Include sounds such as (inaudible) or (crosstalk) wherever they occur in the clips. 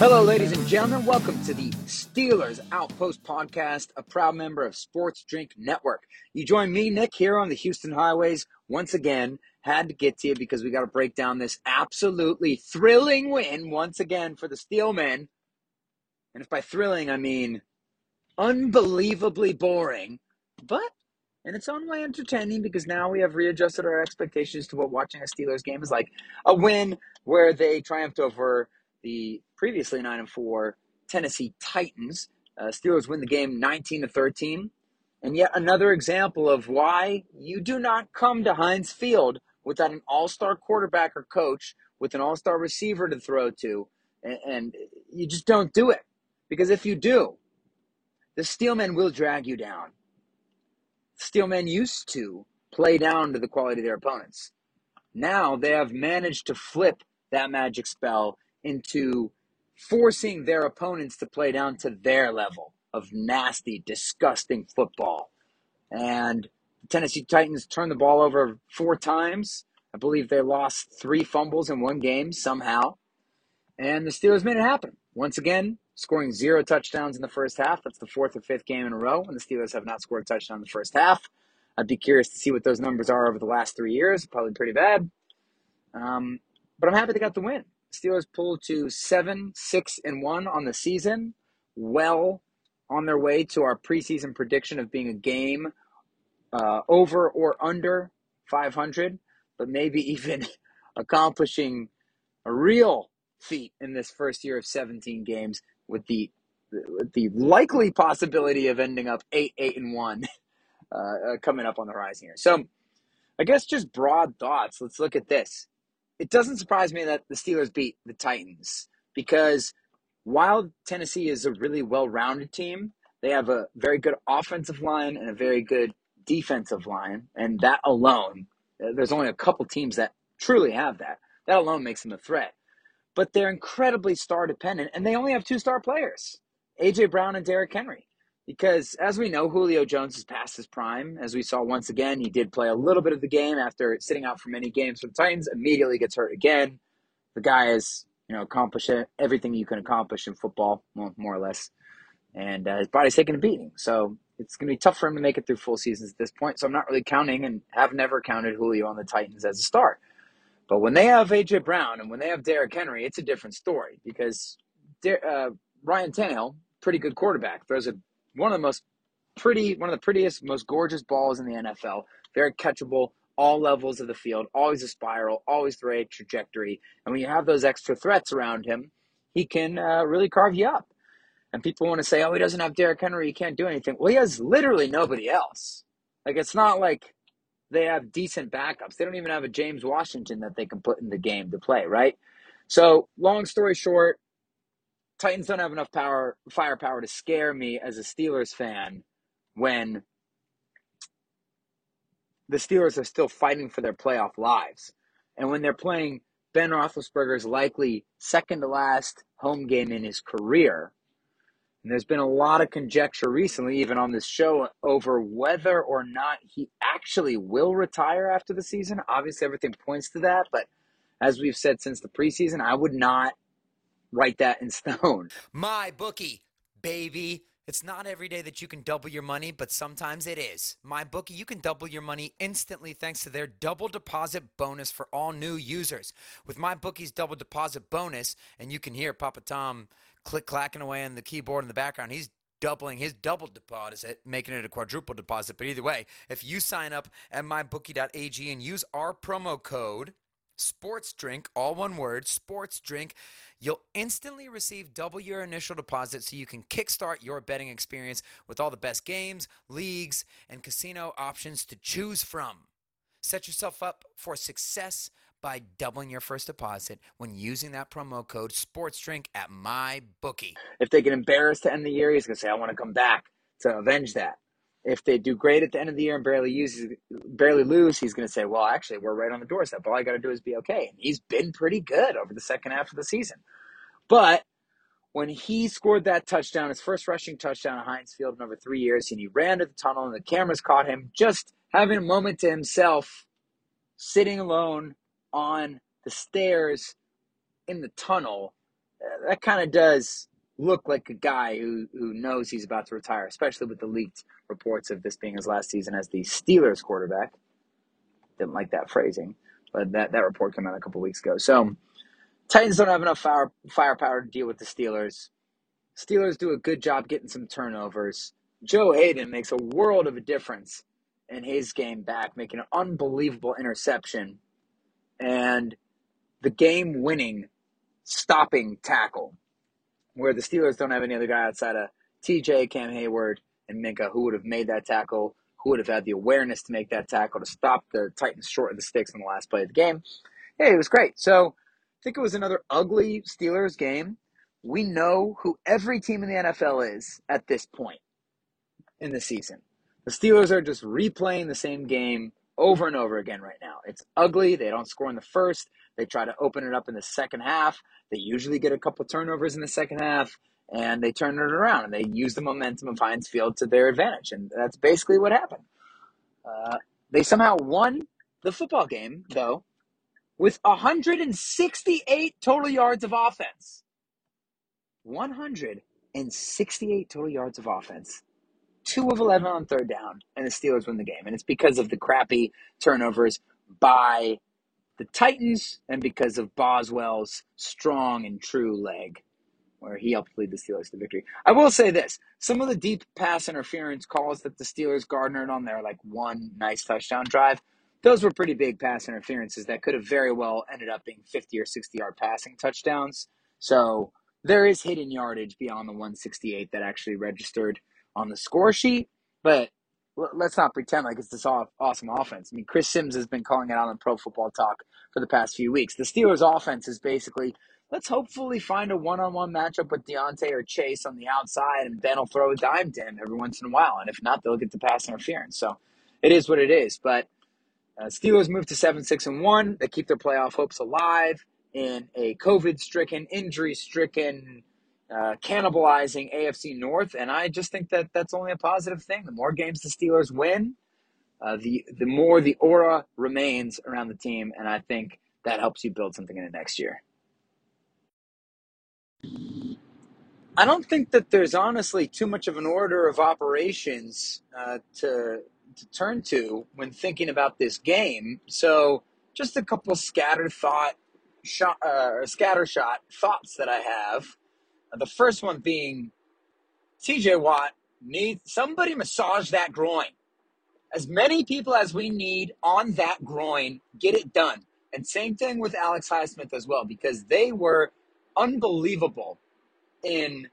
Hello, ladies and gentlemen. Welcome to the Steelers Outpost Podcast, a proud member of Sports Drink Network. You join me, Nick, here on the Houston highways once again. Had to get to you because we got to break down this absolutely thrilling win once again for the Steelmen. And if by thrilling I mean unbelievably boring, but in its own way entertaining because now we have readjusted our expectations to what watching a Steelers game is like. A win where they triumphed over the previously 9 and 4 Tennessee Titans. Uh, Steelers win the game 19 to 13. And yet another example of why you do not come to Heinz Field without an all-star quarterback or coach with an all-star receiver to throw to and, and you just don't do it. Because if you do, the Steelmen will drag you down. Steelmen used to play down to the quality of their opponents. Now they have managed to flip that magic spell into forcing their opponents to play down to their level of nasty, disgusting football. And the Tennessee Titans turned the ball over four times. I believe they lost three fumbles in one game somehow. And the Steelers made it happen. Once again, scoring zero touchdowns in the first half. That's the fourth or fifth game in a row when the Steelers have not scored a touchdown in the first half. I'd be curious to see what those numbers are over the last three years. Probably pretty bad. Um, but I'm happy they got the win. Steelers pulled to seven, six, and one on the season. Well on their way to our preseason prediction of being a game uh, over or under 500, but maybe (laughs) even accomplishing a real feat in this first year of 17 games with the with the likely possibility of ending up eight, eight, and one uh, coming up on the horizon here. So, I guess just broad thoughts. Let's look at this. It doesn't surprise me that the Steelers beat the Titans because while Tennessee is a really well-rounded team, they have a very good offensive line and a very good defensive line, and that alone, uh, there's only a couple teams that truly have that. That alone makes them a threat. But they're incredibly star dependent, and they only have two star players, AJ Brown and Derrick Henry. Because as we know, Julio Jones is past his prime. As we saw once again, he did play a little bit of the game after sitting out for many games for the Titans. Immediately gets hurt again. The guy has, you know, accomplished everything you can accomplish in football, more or less. And uh, his body's taking a beating. So it's going to be tough for him to make it through full seasons at this point. So I'm not really counting and have never counted Julio on the Titans as a star. But when they have AJ Brown and when they have Derrick Henry, it's a different story because uh, Ryan Tannehill, pretty good quarterback, throws a one of the most pretty, one of the prettiest, most gorgeous balls in the NFL. Very catchable, all levels of the field, always a spiral, always the right trajectory. And when you have those extra threats around him, he can uh, really carve you up. And people want to say, oh, he doesn't have Derrick Henry, he can't do anything. Well, he has literally nobody else. Like, it's not like they have decent backups. They don't even have a James Washington that they can put in the game to play, right? So, long story short, Titans don't have enough power, firepower to scare me as a Steelers fan when the Steelers are still fighting for their playoff lives. And when they're playing Ben Roethlisberger's likely second to last home game in his career, and there's been a lot of conjecture recently, even on this show, over whether or not he actually will retire after the season. Obviously, everything points to that, but as we've said since the preseason, I would not write that in stone. (laughs) My bookie, baby. It's not every day that you can double your money, but sometimes it is. My bookie, you can double your money instantly thanks to their double deposit bonus for all new users. With my bookie's double deposit bonus, and you can hear Papa Tom click clacking away on the keyboard in the background. He's doubling his double deposit, making it a quadruple deposit. But either way, if you sign up at mybookie.ag and use our promo code sports drink, all one word, sports drink, you'll instantly receive double your initial deposit so you can kickstart your betting experience with all the best games, leagues, and casino options to choose from. Set yourself up for success by doubling your first deposit when using that promo code SportsDrink at MyBookie. If they get embarrassed to end the year, he's going to say, I want to come back to avenge that. If they do great at the end of the year and barely use, barely lose, he's going to say, "Well, actually, we're right on the doorstep. All I got to do is be okay." And he's been pretty good over the second half of the season. But when he scored that touchdown, his first rushing touchdown at Heinz Field in over three years, and he ran to the tunnel, and the cameras caught him just having a moment to himself, sitting alone on the stairs in the tunnel. uh, That kind of does look like a guy who, who knows he's about to retire, especially with the leaked reports of this being his last season as the Steelers quarterback. Didn't like that phrasing, but that, that report came out a couple weeks ago. So, Titans don't have enough fire, firepower to deal with the Steelers. Steelers do a good job getting some turnovers. Joe Haden makes a world of a difference in his game back, making an unbelievable interception and the game winning stopping tackle, where the Steelers don't have any other guy outside of TJ, Cam Hayward, and Minkah who would have made that tackle, who would have had the awareness to make that tackle to stop the Titans short of the sticks in the last play of the game. Hey, it was great. So I think it was another ugly Steelers game. We know who every team in the NFL is at this point in the season. The Steelers are just replaying the same game over and over again right now. It's ugly. They don't score in the first. They try to open it up in the second half. They usually get a couple turnovers in the second half and they turn it around and they use the momentum of Heinz Field to their advantage. And that's basically what happened. Uh, they somehow won the football game, though, with 168 total yards of offense. 168 total yards of offense. Two of 11 on third down, and the Steelers win the game. And it's because of the crappy turnovers by the Titans and because of Boswell's strong and true leg, where he helped lead the Steelers to victory. I will say this some of the deep pass interference calls that the Steelers garnered on their like one nice touchdown drive, those were pretty big pass interferences that could have very well ended up being 50 or 60 yard passing touchdowns. So there is hidden yardage beyond the 168 that actually registered on the score sheet, but let's not pretend like it's this awesome offense. I mean, Chris Sims has been calling it out on Pro Football Talk for the past few weeks. The Steelers' offense is basically let's hopefully find a one-on-one matchup with Diontae or Chase on the outside, and Ben will throw a dime to him every once in a while, and if not, they'll get the pass interference. So it is what it is. But uh, Steelers move to seven, six, and one. They keep their playoff hopes alive in a COVID-stricken, injury-stricken, uh, cannibalizing AFC North, and I just think that that's only a positive thing. The more games the Steelers win, uh, the the more the aura remains around the team, and I think that helps you build something in the next year. I don't think that there's honestly too much of an order of operations uh, to to turn to when thinking about this game. So, just a couple scattered thought, shot, uh, or scattershot thoughts that I have. The first one being T.J. Watt needs somebody massage that groin. As many people as we need on that groin, get it done. And same thing with Alex Highsmith as well, because they were unbelievable in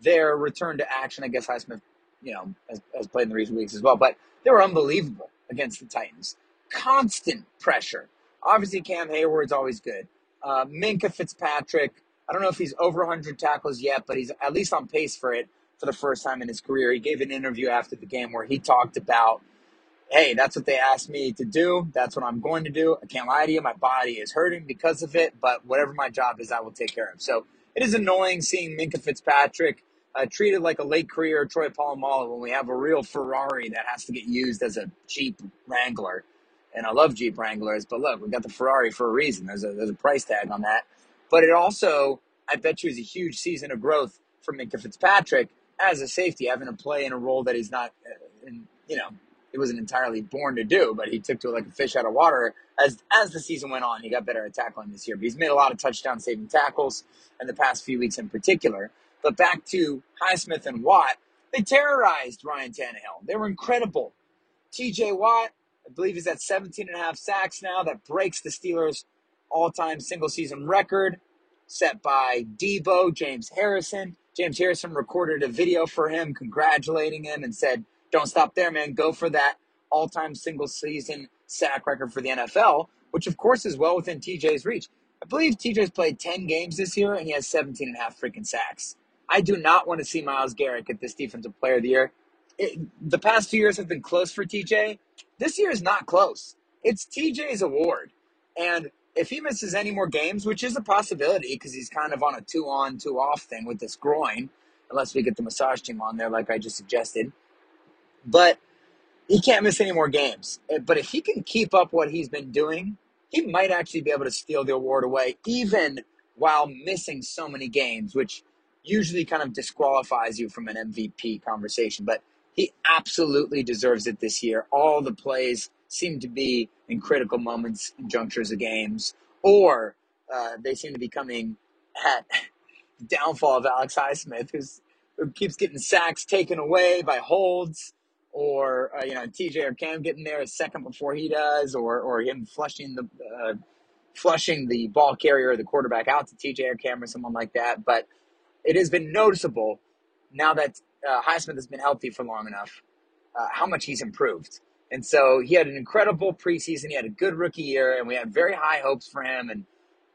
their return to action. I guess Highsmith, you know, has, has played in the recent weeks as well, but they were unbelievable against the Titans. Constant pressure. Obviously, Cam Hayward's always good. Uh, Minkah Fitzpatrick, I don't know if he's over 100 tackles yet, but he's at least on pace for it for the first time in his career. He gave an interview after the game where he talked about hey, that's what they asked me to do. That's what I'm going to do. I can't lie to you. My body is hurting because of it, but whatever my job is, I will take care of. So it is annoying seeing Minkah Fitzpatrick uh, treated like a late career Troy Polamalu when we have a real Ferrari that has to get used as a Jeep Wrangler. And I love Jeep Wranglers, but look, we got the Ferrari for a reason. There's a there's a price tag on that. But it also, I bet you, is a huge season of growth for Minkah Fitzpatrick as a safety, having to play in a role that he's not, uh, in, you know, he wasn't entirely born to do, but he took to it like a fish out of water. As as the season went on, he got better at tackling this year. But he's made a lot of touchdown saving tackles in the past few weeks in particular. But back to Highsmith and Watt, They terrorized Ryan Tannehill. They were incredible. TJ Watt, I believe is at 17 and a half sacks now. That breaks the Steelers' all time single season record set by Deebo, James Harrison. James Harrison recorded a video for him congratulating him and said, Don't stop there, man. Go for that all time single season sack record for the NFL, which of course is well within TJ's reach. I believe TJ's played 10 games this year and he has 17 and a half freaking sacks. I do not want to see Myles Garrett get this defensive player of the year. It, the past few years have been close for TJ. This year is not close. It's TJ's award. And if he misses any more games, which is a possibility because he's kind of on a two on, two off thing with this groin, unless we get the massage team on there, like I just suggested. But he can't miss any more games. Uh, But if he can keep up what he's been doing, he might actually be able to steal the award away, even while missing so many games, which usually kind of disqualifies you from an MVP conversation. But he absolutely deserves it this year. All the plays seem to be in critical moments and junctures of games, or uh, they seem to be coming at the (laughs) downfall of Alex Highsmith, who's, who keeps getting sacks taken away by holds, or uh, you know TJ or Cam getting there a second before he does, or or him flushing the uh, flushing the ball carrier or the quarterback out to TJ or Cam or someone like that. But it has been noticeable now that uh, Highsmith has been healthy for long enough uh, how much he's improved. And so he had an incredible preseason. He had a good rookie year, and we had very high hopes for him. And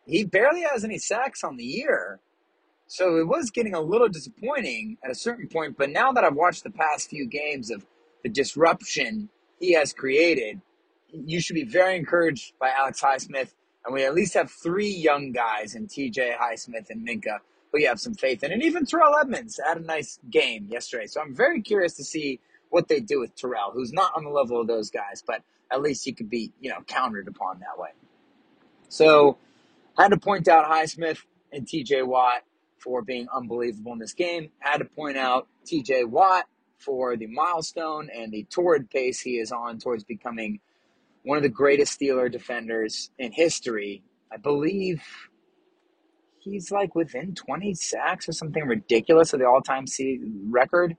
he barely has any sacks on the year. So it was getting a little disappointing at a certain point. But now that I've watched the past few games of the disruption he has created, you should be very encouraged by Alex Highsmith. And we at least have three young guys in TJ Highsmith and Minkah who you have some faith in. And even Terrell Edmunds had a nice game yesterday. So I'm very curious to see what they do with Terrell, who's not on the level of those guys, but at least he could be, you know, countered upon that way. So had to point out Highsmith and TJ Watt for being unbelievable in this game. Had to point out TJ Watt for the milestone and the torrid pace he is on towards becoming one of the greatest Steeler defenders in history. I believe he's like within 20 sacks or something ridiculous of the all-time se- record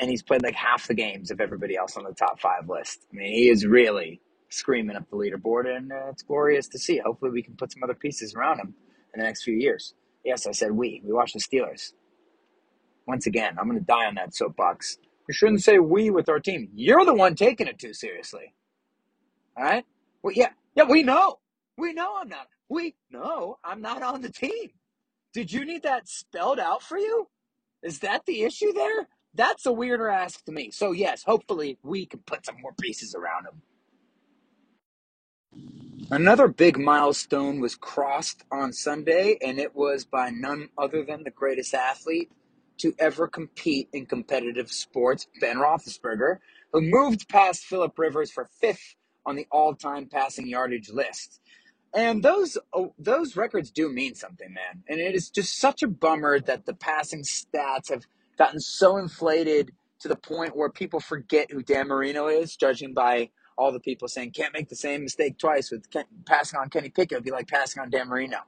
and he's played like half the games of everybody else on the top five list. I mean he is really screaming up the leaderboard and uh, it's glorious to see. Hopefully we can put some other pieces around him in the next few years. Yes i said we. We watch the steelers. Once again i'm going to die on that soapbox. We shouldn't say we with our team. You're the one taking it too seriously. All right? Well yeah yeah we know. We know i'm not. We know i'm not on the team. Did you need that spelled out for you? Is that the issue there? That's a weirder ask to me. So, yes, hopefully we can put some more pieces around him. Another big milestone was crossed on Sunday, and it was by none other than the greatest athlete to ever compete in competitive sports, Ben Roethlisberger, who moved past Philip Rivers for fifth on the all-time passing yardage list. And those oh, those records do mean something, man. And it is just such a bummer that the passing stats have gotten so inflated to the point where people forget who Dan Marino is, judging by all the people saying can't make the same mistake twice with Ken, passing on Kenny Pickett would be like passing on Dan Marino.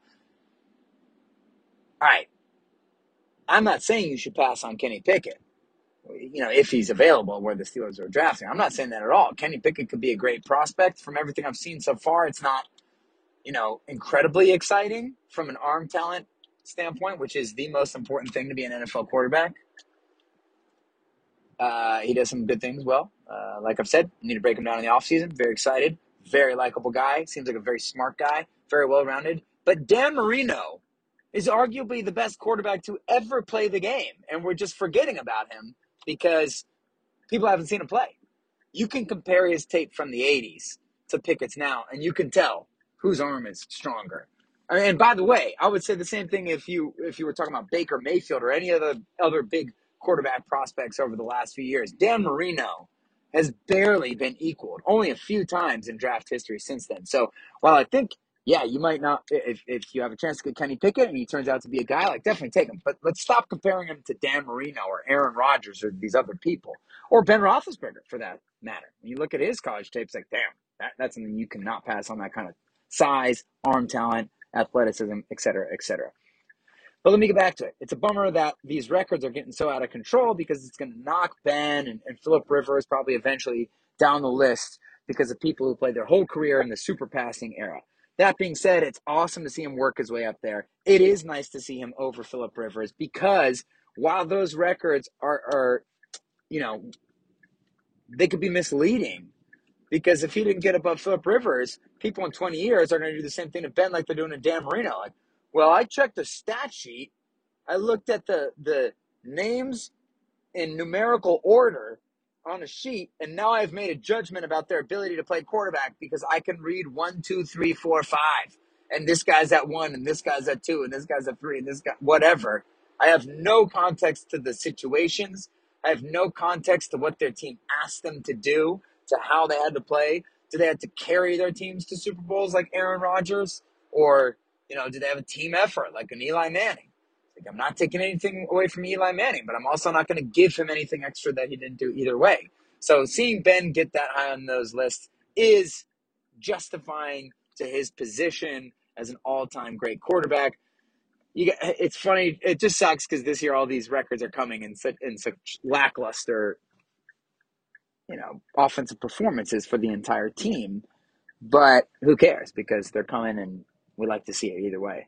All right, I'm not saying you should pass on Kenny Pickett. You know, if he's available where the Steelers are drafting. I'm not saying that at all. Kenny Pickett could be a great prospect. From everything I've seen so far, it's not you know, incredibly exciting from an arm talent standpoint, which is the most important thing to be an NFL quarterback. Uh, he does some good things well. Uh, like I've said, need to break him down in the offseason. Very excited. Very likable guy. Seems like a very smart guy. Very well rounded. But Dan Marino is arguably the best quarterback to ever play the game. And we're just forgetting about him because people haven't seen him play. You can compare his tape from the 80s to Pickett's now, and you can tell whose arm is stronger. And by the way, I would say the same thing if you if you were talking about Baker Mayfield or any of the other big quarterback prospects over the last few years. Dan Marino has barely been equaled, only a few times in draft history since then. So while I think, yeah, you might not if if you have a chance to get Kenny Pickett and he turns out to be a guy, like definitely take him. But let's stop comparing him to Dan Marino or Aaron Rodgers or these other people or Ben Roethlisberger for that matter. When you look at his college tapes, like damn, that, that's something you cannot pass on that kind of size, arm talent, athleticism, et cetera, et cetera. But let me get back to it. It's a bummer that these records are getting so out of control because it's going to knock Ben and, and Philip Rivers probably eventually down the list because of people who played their whole career in the super passing era. That being said, it's awesome to see him work his way up there. It is nice to see him over Philip Rivers because while those records are, are you know, they could be misleading because if he didn't get above Philip Rivers, people in 20 years are going to do the same thing to Ben like they're doing to Dan Marino. Like, well, I checked the stat sheet. I looked at the the names in numerical order on a sheet, and now I've made a judgment about their ability to play quarterback because I can read one, two, three, four, five, and this guy's at one, and this guy's at two, and this guy's at three, and this guy whatever. I have no context to the situations. I have no context to what their team asked them to do, to how they had to play. Do they have to carry their teams to Super Bowls like Aaron Rodgers, or you know, do they have a team effort like an Eli Manning? Like, I'm not taking anything away from Eli Manning, but I'm also not going to give him anything extra that he didn't do either way. So seeing Ben get that high on those lists is justifying to his position as an all-time great quarterback. You it's funny. It just sucks because this year all these records are coming in such in such lackluster, you know, offensive performances for the entire team. But who cares? Because they're coming, and we like to see it either way.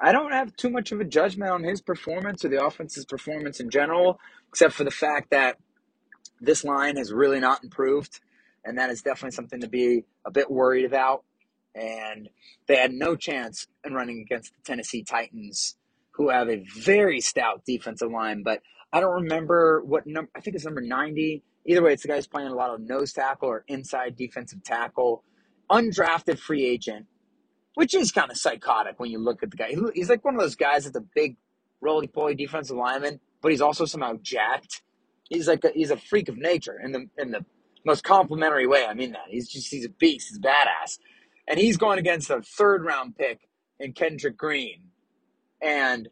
I don't have too much of a judgment on his performance or the offense's performance in general, except for the fact that this line has really not improved, and that is definitely something to be a bit worried about. And they had no chance in running against the Tennessee Titans, who have a very stout defensive line. But I don't remember what number. I think it's number ninety. Either way, it's the guy who's playing a lot of nose tackle or inside defensive tackle, undrafted free agent which is kind of psychotic when you look at the guy. He's like one of those guys that's a big, roly poly defensive lineman, but he's also somehow jacked. He's like a, he's a freak of nature in the in the most complimentary way. I mean that he's just he's a beast. He's badass, and he's going against a third round pick in Kendrick Green, and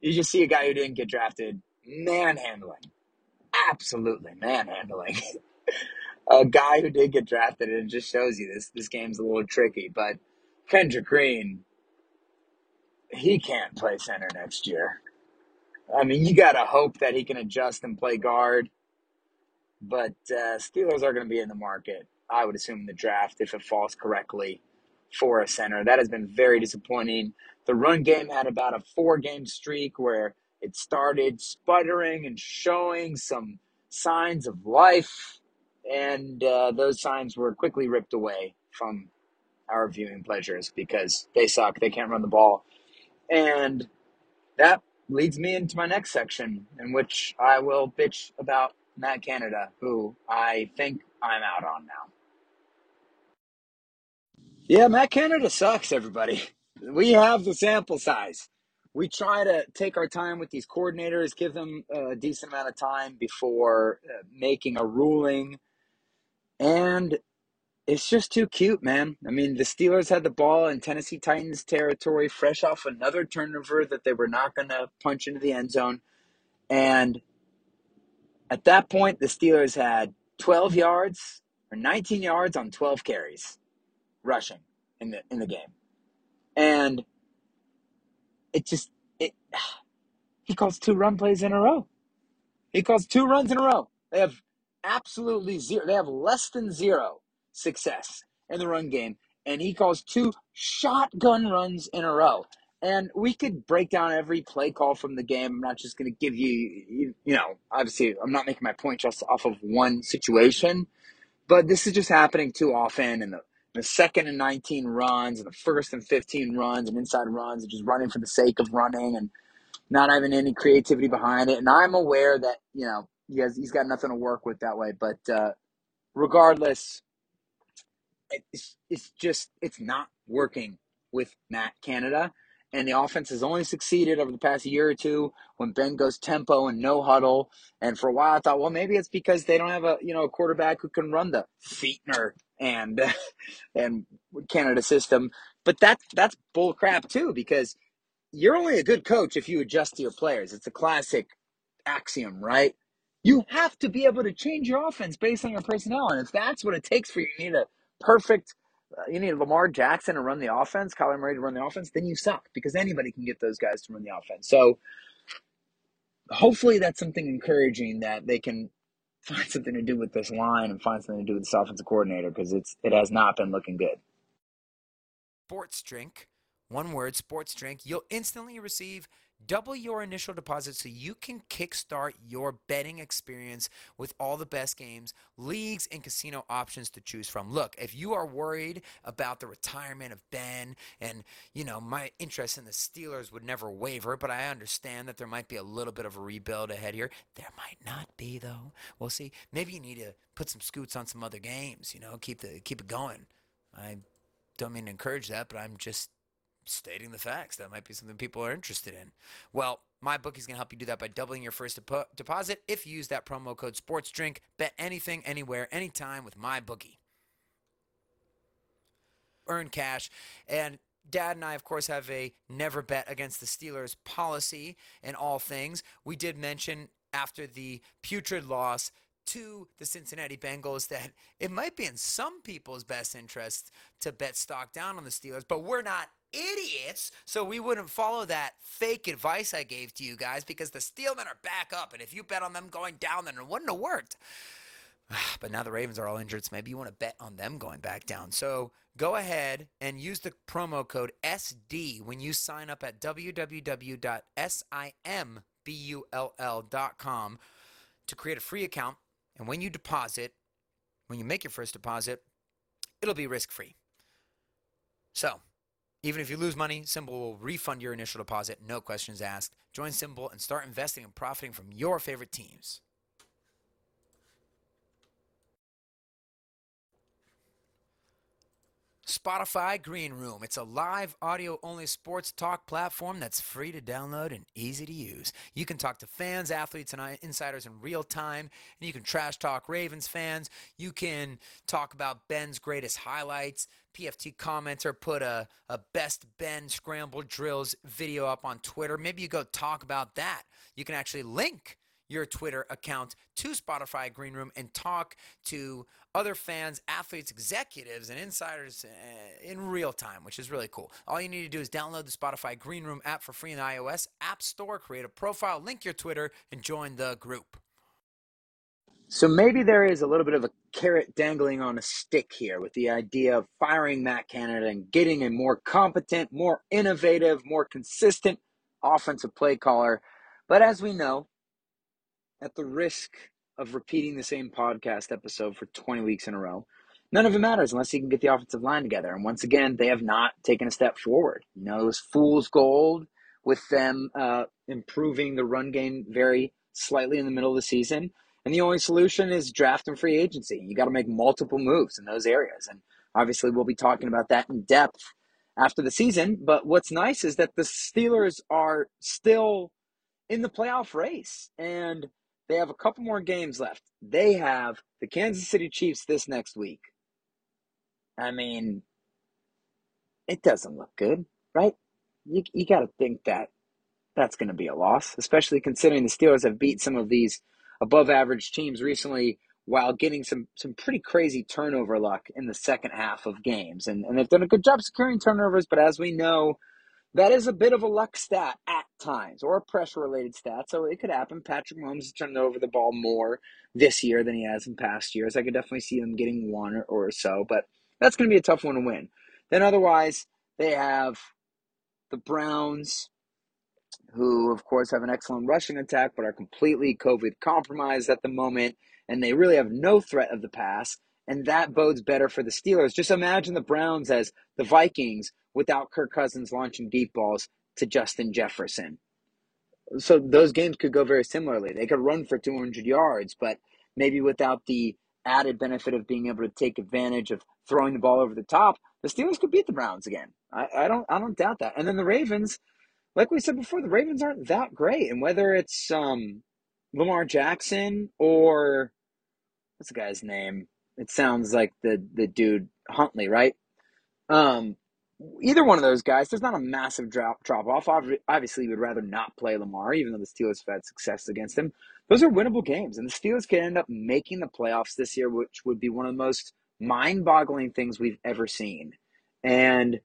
you just see a guy who didn't get drafted manhandling, absolutely manhandling. (laughs) a guy who did get drafted, and it just shows you this this game's a little tricky, but Kendrick Green, he can't play center next year. I mean, you got to hope that he can adjust and play guard. But uh, Steelers are going to be in the market, I would assume, in the draft if it falls correctly for a center. That has been very disappointing. The run game had about a four game streak where it started sputtering and showing some signs of life, and uh, those signs were quickly ripped away from our viewing pleasures because they suck. They can't run the ball. And that leads me into my next section, in which I will bitch about Matt Canada, who I think I'm out on now. Yeah, Matt Canada sucks, everybody. We have the sample size. We try to take our time with these coordinators, give them a decent amount of time before uh, making a ruling. And it's just too cute, man. I mean, the Steelers had the ball in Tennessee Titans territory, fresh off another turnover that they were not going to punch into the end zone. And at that point, the Steelers had 12 yards or 19 yards on 12 carries rushing in the in the game. And it just it (sighs) he calls two run plays in a row. He calls two runs in a row. They have absolutely zero. They have less than zero success in the run game, and he calls two shotgun runs in a row. And we could break down every play call from the game. I'm not just going to give you, you, you know, obviously, I'm not making my point just off of one situation, but this is just happening too often. And the, the second and 19 runs, and the first and 15 runs, and inside runs, and just running for the sake of running, and not having any creativity behind it. And I'm aware that you know he has he's got nothing to work with that way. But uh, regardless, it's it's just it's not working with Matt Canada. And the offense has only succeeded over the past year or two when Ben goes tempo and no huddle. And for a while, I thought, well, maybe it's because they don't have a you know a quarterback who can run the Fichtner and (laughs) and Canada system. But that's that's bull crap too because you're only a good coach if you adjust to your players. It's a classic axiom, right? You have to be able to change your offense based on your personnel, and if that's what it takes for you, you need a perfect uh, you need Lamar Jackson to run the offense, Kyler Murray to run the offense, then you suck because anybody can get those guys to run the offense. So hopefully that's something encouraging that they can (laughs) find something to do with this line and find something to do with this offensive coordinator because it's it has not been looking good. Sports drink, one word, sports drink. You'll instantly receive double your initial deposit so you can kickstart your betting experience with all the best games, leagues, and casino options to choose from. Look, if you are worried about the retirement of Ben, and you know, my interest in the Steelers would never waver, but I understand that there might be a little bit of a rebuild ahead here. There might not be though. We'll see. Maybe you need to put some scoots on some other games, you know, keep the keep it going. I don't mean to encourage that, but I'm just stating the facts. That might be something people are interested in. Well, my bookie's going to help you do that by doubling your first depo- deposit if you use that promo code SportsDrink. Bet anything, anywhere, anytime with my bookie. Earn cash and Dad and I, of course, have a never bet against the Steelers policy in all things. We did mention after the putrid loss to the Cincinnati Bengals that it might be in some people's best interest to bet stock down on the Steelers, but we're not idiots, so we wouldn't follow that fake advice I gave to you guys because the Steelmen are back up, and if you bet on them going down, then it wouldn't have worked. (sighs) But now the Ravens are all injured, so maybe you want to bet on them going back down. So go ahead and use the promo code SD when you sign up at www.simbull.com to create a free account. And when you deposit, when you make your first deposit, it'll be risk free. So, even if you lose money, SimBull will refund your initial deposit, no questions asked. Join SimBull and start investing and profiting from your favorite teams. Spotify Green Room. It's a live audio only sports talk platform that's free to download and easy to use. You can talk to fans, athletes, and insiders in real time, and you can trash talk Ravens fans. You can talk about Ben's greatest highlights. PFT commenter put a, a best Ben scramble drills video up on Twitter. Maybe you go talk about that. You can actually link your Twitter account to Spotify Green Room and talk to other fans, athletes, executives, and insiders uh, in real time, which is really cool. All you need to do is download the Spotify Green Room app for free in the iOS App Store, create a profile, link your Twitter, and join the group. So maybe there is a little bit of a carrot dangling on a stick here with the idea of firing Matt Canada and getting a more competent, more innovative, more consistent offensive play caller. But as we know, at the risk of repeating the same podcast episode for 20 weeks in a row, none of it matters unless you can get the offensive line together. And once again, they have not taken a step forward. You know, it was fool's gold with them uh, improving the run game very slightly in the middle of the season. And the only solution is draft and free agency. You got to make multiple moves in those areas. And obviously, we'll be talking about that in depth after the season. But what's nice is that the Steelers are still in the playoff race. And they have a couple more games left. They have the Kansas City Chiefs this next week. I mean, it doesn't look good, right? You, you got to think that that's going to be a loss, especially considering the Steelers have beat some of these above average teams recently while getting some, some pretty crazy turnover luck in the second half of games. And, and they've done a good job securing turnovers, but as we know, that is a bit of a luck stat at times or a pressure related stat. So it could happen. Patrick Mahomes has turned over the ball more this year than he has in past years. I could definitely see them getting one or, or so, but that's going to be a tough one to win. Then otherwise, they have the Browns, who of course have an excellent rushing attack, but are completely COVID compromised at the moment, and they really have no threat of the pass. And that bodes better for the Steelers. Just imagine the Browns as the Vikings without Kirk Cousins launching deep balls to Justin Jefferson. So those games could go very similarly. They could run for 200 yards, but maybe without the added benefit of being able to take advantage of throwing the ball over the top, the Steelers could beat the Browns again. I, I don't I don't doubt that. And then the Ravens, like we said before, the Ravens aren't that great. And whether it's um, Lamar Jackson or what's the guy's name? It sounds like the the dude Huntley, right? Um, either one of those guys, there's not a massive drop drop off. Obviously, would rather not play Lamar, even though the Steelers have had success against him. Those are winnable games, and the Steelers could end up making the playoffs this year, which would be one of the most mind boggling things we've ever seen. And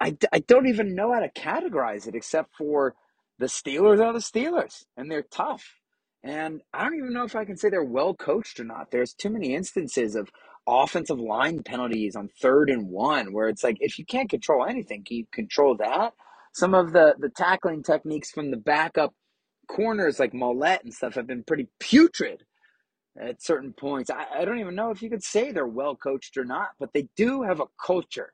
I, I don't even know how to categorize it except for the Steelers are the Steelers and they're tough. And I don't even know if I can say they're well coached or not. There's too many instances of offensive line penalties on third and one where it's like, if you can't control anything, can you control that? Some of the, the tackling techniques from the backup corners like Maulet and stuff have been pretty putrid at certain points. I, I don't even know if you could say they're well coached or not, but they do have a culture.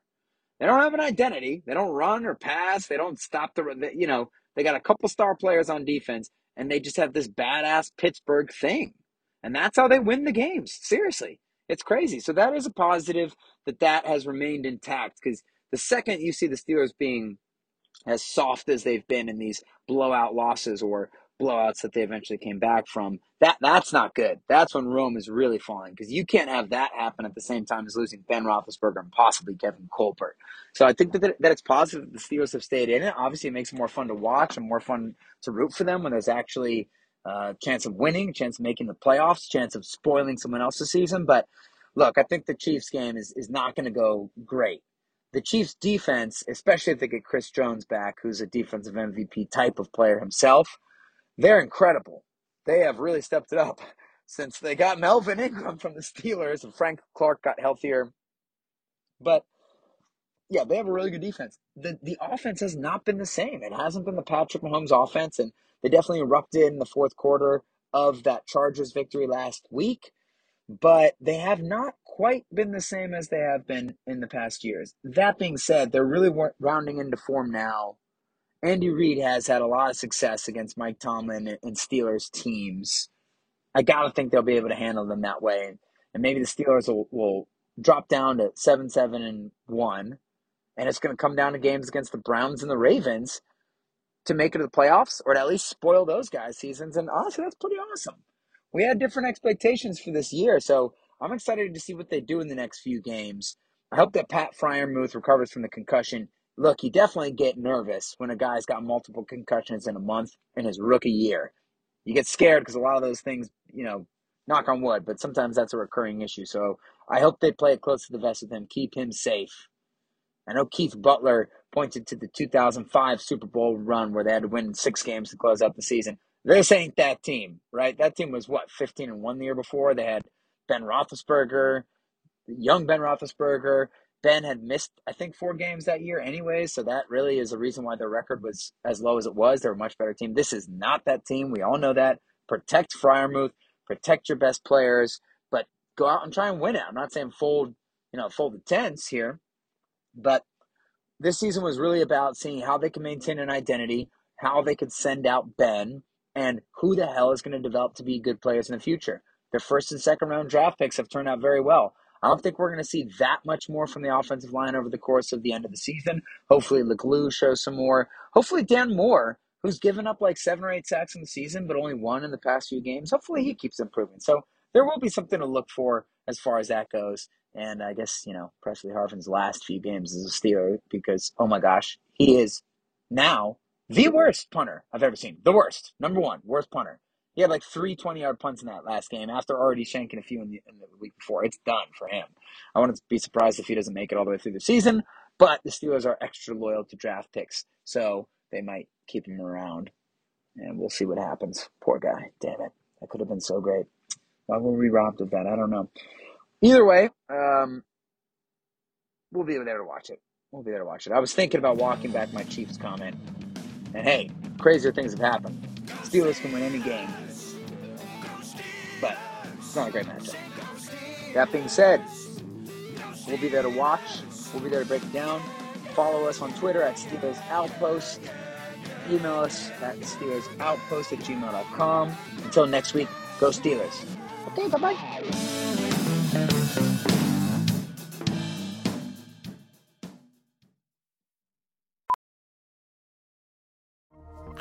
They don't have an identity. They don't run or pass. They don't stop the, you know, they got a couple star players on defense and they just have this badass Pittsburgh thing. And that's how they win the games. Seriously. It's crazy. So that is a positive that that has remained intact because the second you see the Steelers being as soft as they've been in these blowout losses or blowouts that they eventually came back from. That that's not good. That's when Rome is really falling because you can't have that happen at the same time as losing Ben Roethlisberger and possibly Kevin Colbert. So I think that that it's positive that the Steelers have stayed in it. Obviously, it makes it more fun to watch and more fun to root for them when there's actually a chance of winning, chance of making the playoffs, chance of spoiling someone else's season. But look, I think the Chiefs game is is not going to go great. The Chiefs defense, especially if they get Chris Jones back, who's a defensive MVP type of player himself they're incredible. They have really stepped it up (laughs) since they got Melvin Ingram from the Steelers and Frank Clark got healthier. But yeah, they have a really good defense. The the offense has not been the same. It hasn't been the Patrick Mahomes offense, and they definitely erupted in the fourth quarter of that Chargers victory last week. But they have not quite been the same as they have been in the past years. That being said, they're really rounding into form now Andy Reid has had a lot of success against Mike Tomlin and Steelers teams. I got to think they'll be able to handle them that way. And maybe the Steelers will, will drop down to 7 7 and 1. And it's going to come down to games against the Browns and the Ravens to make it to the playoffs or to at least spoil those guys' seasons. And honestly, that's pretty awesome. We had different expectations for this year. So I'm excited to see what they do in the next few games. I hope that Pat Freiermuth recovers from the concussion look, you definitely get nervous when a guy's got multiple concussions in a month in his rookie year. You get scared because a lot of those things, you know, knock on wood, but sometimes that's a recurring issue. So I hope they play it close to the vest with him, keep him safe. I know Keith Butler pointed to the 2005 Super Bowl run where they had to win six games to close out the season. This ain't that team, right? That team was what 15 and one the year before. They had Ben Roethlisberger, young Ben Roethlisberger. Ben had missed, I think, four games that year anyway. So that really is the reason why their record was as low as it was. They're a much better team. This is not that team. We all know that. Protect Freiermuth, protect your best players, but go out and try and win it. I'm not saying fold, you know, fold the tents here, but this season was really about seeing how they can maintain an identity, how they could send out Ben, and who the hell is going to develop to be good players in the future. Their first and second round draft picks have turned out very well. I don't think we're going to see that much more from the offensive line over the course of the end of the season. Hopefully, Leglue shows some more. Hopefully, Dan Moore, who's given up like seven or eight sacks in the season, but only one in the past few games, hopefully he keeps improving. So there will be something to look for as far as that goes. And I guess, you know, Pressley Harvin's last few games is a steal because, oh my gosh, he is now the worst punter I've ever seen. The worst. Number one, worst punter. He had like three 20 yard punts in that last game after already shanking a few in the, in the week before. It's done for him. I wouldn't be surprised if he doesn't make it all the way through the season, but the Steelers are extra loyal to draft picks, so they might keep him around. And we'll see what happens. Poor guy. Damn it. That could have been so great. Why were we robbed of that? I don't know. Either way, um, we'll be there to watch it. We'll be there to watch it. I was thinking about walking back my Chiefs comment. And hey, crazier things have happened. Steelers can win any game. But it's not a great matchup. That being said, we'll be there to watch. We'll be there to break it down. Follow us on Twitter at Steelers Outpost. Email us at Steelers Outpost at gmail.com. Until next week, go Steelers. Okay, bye bye.